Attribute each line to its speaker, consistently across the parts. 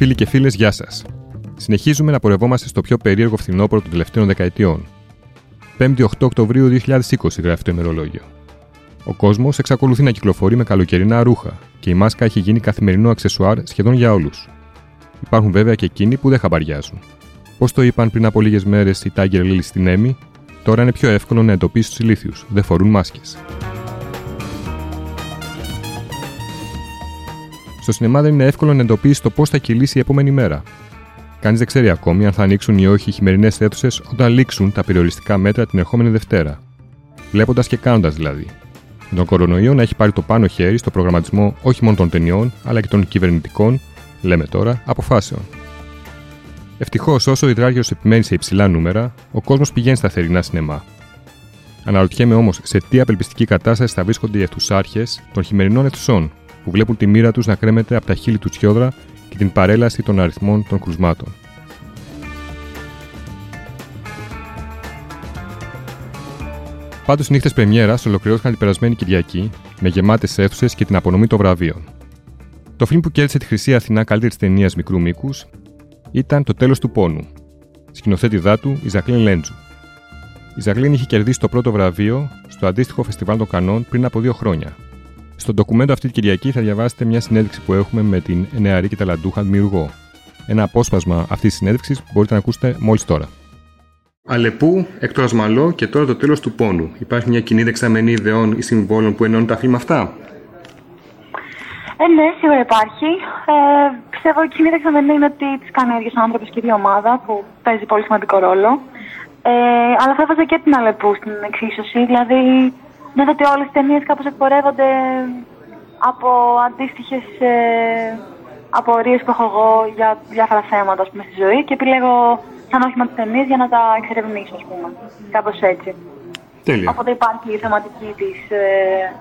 Speaker 1: Φίλοι και φίλες, γεια σας. Συνεχίζουμε να πορευόμαστε στο πιο περίεργο φθινόπωρο των τελευταίων δεκαετιών. 5η 8 Οκτωβρίου 2020 γράφει το ημερολόγιο. Ο κόσμος εξακολουθεί να κυκλοφορεί με καλοκαιρινά ρούχα και η μάσκα έχει γίνει καθημερινό αξεσουάρ σχεδόν για όλους. Υπάρχουν βέβαια και εκείνοι που δεν χαμπαριάζουν. Πώς το είπαν πριν από λίγες μέρες οι Tiger Lily στην Έμι, τώρα είναι πιο εύκολο να εντοπίσεις τους ηλίθιους. Δεν φορούν μάσκες. Στο σινεμά δεν είναι εύκολο να εντοπίσει το πώς θα κυλήσει η επόμενη μέρα. Κανείς δεν ξέρει ακόμη αν θα ανοίξουν ή όχι οι χειμερινές αίθουσες όταν λήξουν τα περιοριστικά μέτρα την ερχόμενη Δευτέρα. Βλέποντας και κάνοντας δηλαδή. Με τον κορονοϊό να έχει πάρει το πάνω χέρι στο προγραμματισμό όχι μόνο των ταινιών, αλλά και των κυβερνητικών, λέμε τώρα, αποφάσεων. Ευτυχώς, όσο ο υδράργυρος επιμένει σε υψηλά νούμερα, ο κόσμος πηγαίνει στα θερινά σινεμά. Αναρωτιέμαι όμως σε τι απελπιστική κατάσταση θα βρίσκονται οι αιθουσάρχες των χειμερινών αιθουσών, που βλέπουν τη μοίρα τους να κρέμεται από τα χείλη του τσιόδρα και την παρέλαση των αριθμών των κρουσμάτων. Πάντως, οι νύχτες Πρεμιέρας ολοκληρώθηκαν την περασμένη Κυριακή με γεμάτες αίθουσες και την απονομή των βραβείων. Το φιλμ που κέρδισε τη Χρυσή Αθηνά καλύτερης ταινίας μικρού μήκους ήταν Το τέλος του πόνου. Σκηνοθέτη δάτου η Ζακλίν Λέντζου. Η Ζακλίν είχε κερδίσει το πρώτο βραβείο στο αντίστοιχο φεστιβάλ των Κανών πριν από δύο χρόνια, στο ντοκουμέντο αυτή την Κυριακή θα διαβάσετε μια συνέντευξη που έχουμε με την νεαρή και ταλαντούχα δημιουργό. Ένα απόσπασμα αυτής της συνέντευξης που μπορείτε να ακούσετε μόλις τώρα. Αλεπού, εκτός Ασμαλό και τώρα το τέλος του πόνου. Υπάρχει μια κοινή δεξαμενή ιδεών ή συμβόλων που ενώνουν τα φίλμα αυτά;
Speaker 2: Ε, ναι, σίγουρα υπάρχει. Ε, πιστεύω η κοινή δεξαμενή είναι ότι τι κάνει ο ίδιος άνθρωπος και η ομάδα που παίζει πολύ σημαντικό ρόλο. Ε, αλλά θα έβαζα και την Αλεπού στην εξίσωση. Δηλαδή, Νομίζω ότι όλες οι ταινίες κάπως εκπορεύονται από αντίστοιχες ε, απορίες που έχω εγώ για διάφορα θέματα πούμε, στη ζωή και επιλέγω σαν όχημα τις ταινίες για να τα εξερευνήσω, ας πούμε. Κάπως έτσι.
Speaker 1: Τέλεια.
Speaker 2: Οπότε υπάρχει η θεματική της, ε,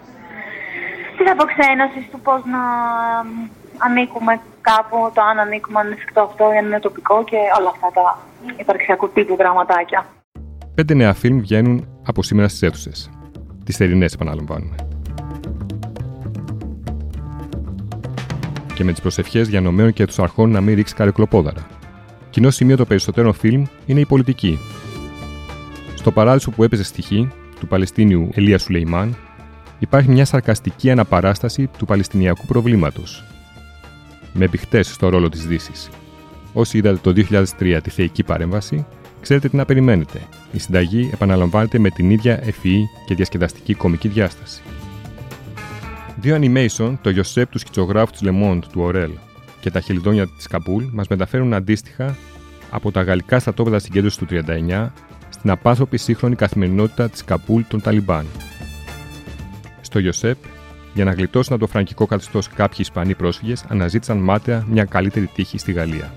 Speaker 2: της αποξένωσης του πώς να ανήκουμε κάπου, το αν ανήκουμε, αν είναι εφικτό αυτό, αν είναι τοπικό και όλα αυτά τα υπαρξιακού τύπου γραμματάκια.
Speaker 1: Πέντε νέα φιλμ βγαίνουν από σήμερα στις αίθουσες. Τις θερινές, επαναλαμβάνουμε. Και με τις προσευχές για νομέων και τους αρχών να μην ρίξει καρεκλοπόδαρα. Κοινό σημείο των περισσότερων φιλμ είναι η πολιτική. Στο παράδεισο που έπαιζε στοιχή του Παλαιστίνιου Ελία Σουλεϊμάν, υπάρχει μια σαρκαστική αναπαράσταση του Παλαιστινιακού προβλήματος. Με επιχτέ στο ρόλο της Δύσης. Όσοι είδατε το 2003 τη θεϊκή παρέμβαση, ξέρετε τι να περιμένετε. Η συνταγή επαναλαμβάνεται με την ίδια ευφυή και διασκεδαστική κομική διάσταση. Δύο animation, το Josep του σκιτσογράφου της Le Monde του Aurel και τα Χελιδόνια της Καμπούλ, μας μεταφέρουν αντίστοιχα από τα γαλλικά στρατόπεδα συγκέντρωσης του 39 στην απάνθρωπη σύγχρονη καθημερινότητα της Καμπούλ των Ταλιμπάν. Στο Josep, για να γλιτώσουν από το φρανκικό καθεστώς κάποιοι Ισπανοί πρόσφυγες, αναζήτησαν μάταια μια καλύτερη τύχη στη Γαλλία.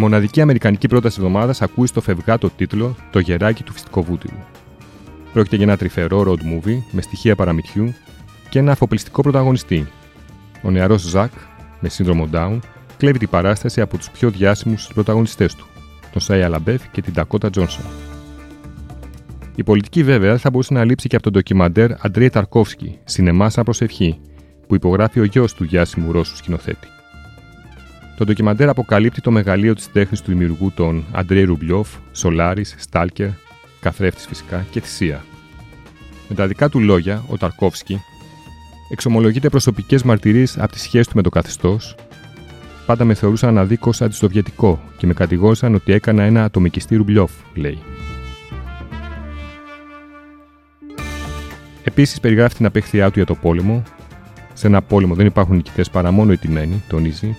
Speaker 1: Η μοναδική αμερικανική πρόταση εβδομάδας ακούει στο φευγάτο τίτλο Το γεράκι του φυσικό βούτυρου. Πρόκειται για ένα τρυφερό road movie με στοιχεία παραμυθιού και ένα αφοπλιστικό πρωταγωνιστή. Ο νεαρός Ζακ, με σύνδρομο Down, κλέβει την παράσταση από τους πιο διάσημους πρωταγωνιστές του, τον Σάι Αλαμπέφ και την Τακότα Τζόνσον. Η πολιτική βέβαια θα μπορούσε να λείψει και από τον ντοκιμαντέρ Αντρίε Ταρκόφσκι, Σινεμά σαν προσευχή, που υπογράφει ο γιος του διάσημου Ρώσου σκηνοθέτη. Το ντοκιμαντέρ αποκαλύπτει το μεγαλείο της τέχνης του δημιουργού των Αντρέ Ρουμπλιόφ, Σολάρης, Στάλκερ, καθρέφτης φυσικά και θυσία. Με τα δικά του λόγια, ο Ταρκόφσκι εξομολογείται προσωπικές μαρτυρίες από τη σχέση του με το καθεστώς. Πάντα με θεωρούσαν αναδίκω αντισοβιετικό και με κατηγόρησαν ότι έκανα ένα ατομικιστή Ρουμπλιόφ, λέει. Επίσης περιγράφει την απέχθειά του για το πόλεμο. Σε ένα πόλεμο δεν υπάρχουν νικητές παρά μόνο οι τιμένοι, τονίζει,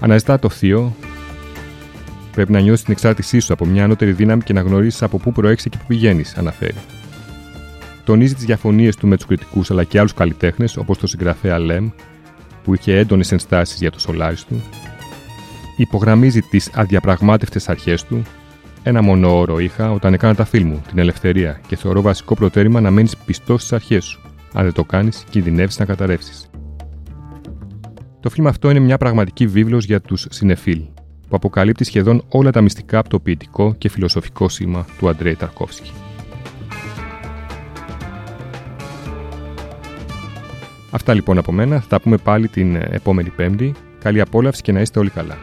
Speaker 1: Αναζητά το θείο. Πρέπει να νιώσεις την εξάρτησή σου από μια ανώτερη δύναμη και να γνωρίσεις από πού προέρχεσαι και πού πηγαίνεις, αναφέρει. Τονίζει τις διαφωνίες του με τους κριτικούς αλλά και άλλους καλλιτέχνες, όπως το συγγραφέα Λεμ, που είχε έντονες ενστάσεις για το σολάρι του. Υπογραμμίζει τις αδιαπραγμάτευτες αρχές του. Ένα μόνο όρο είχα όταν έκανα τα φιλμ μου, την ελευθερία, και θεωρώ βασικό προτέρημα να μένεις πιστός στις αρχές σου. Αν δεν το κάνεις, κινδυνεύεις να καταρρεύσεις. Το φιλμ αυτό είναι μια πραγματική βίβλος για τους συνεφίλ, που αποκαλύπτει σχεδόν όλα τα μυστικά από το ποιητικό και φιλοσοφικό σήμα του Αντρέη Ταρκόφσκι. Αυτά λοιπόν από μένα. Θα τα πούμε πάλι την επόμενη Πέμπτη Καλή απόλαυση και να είστε όλοι καλά.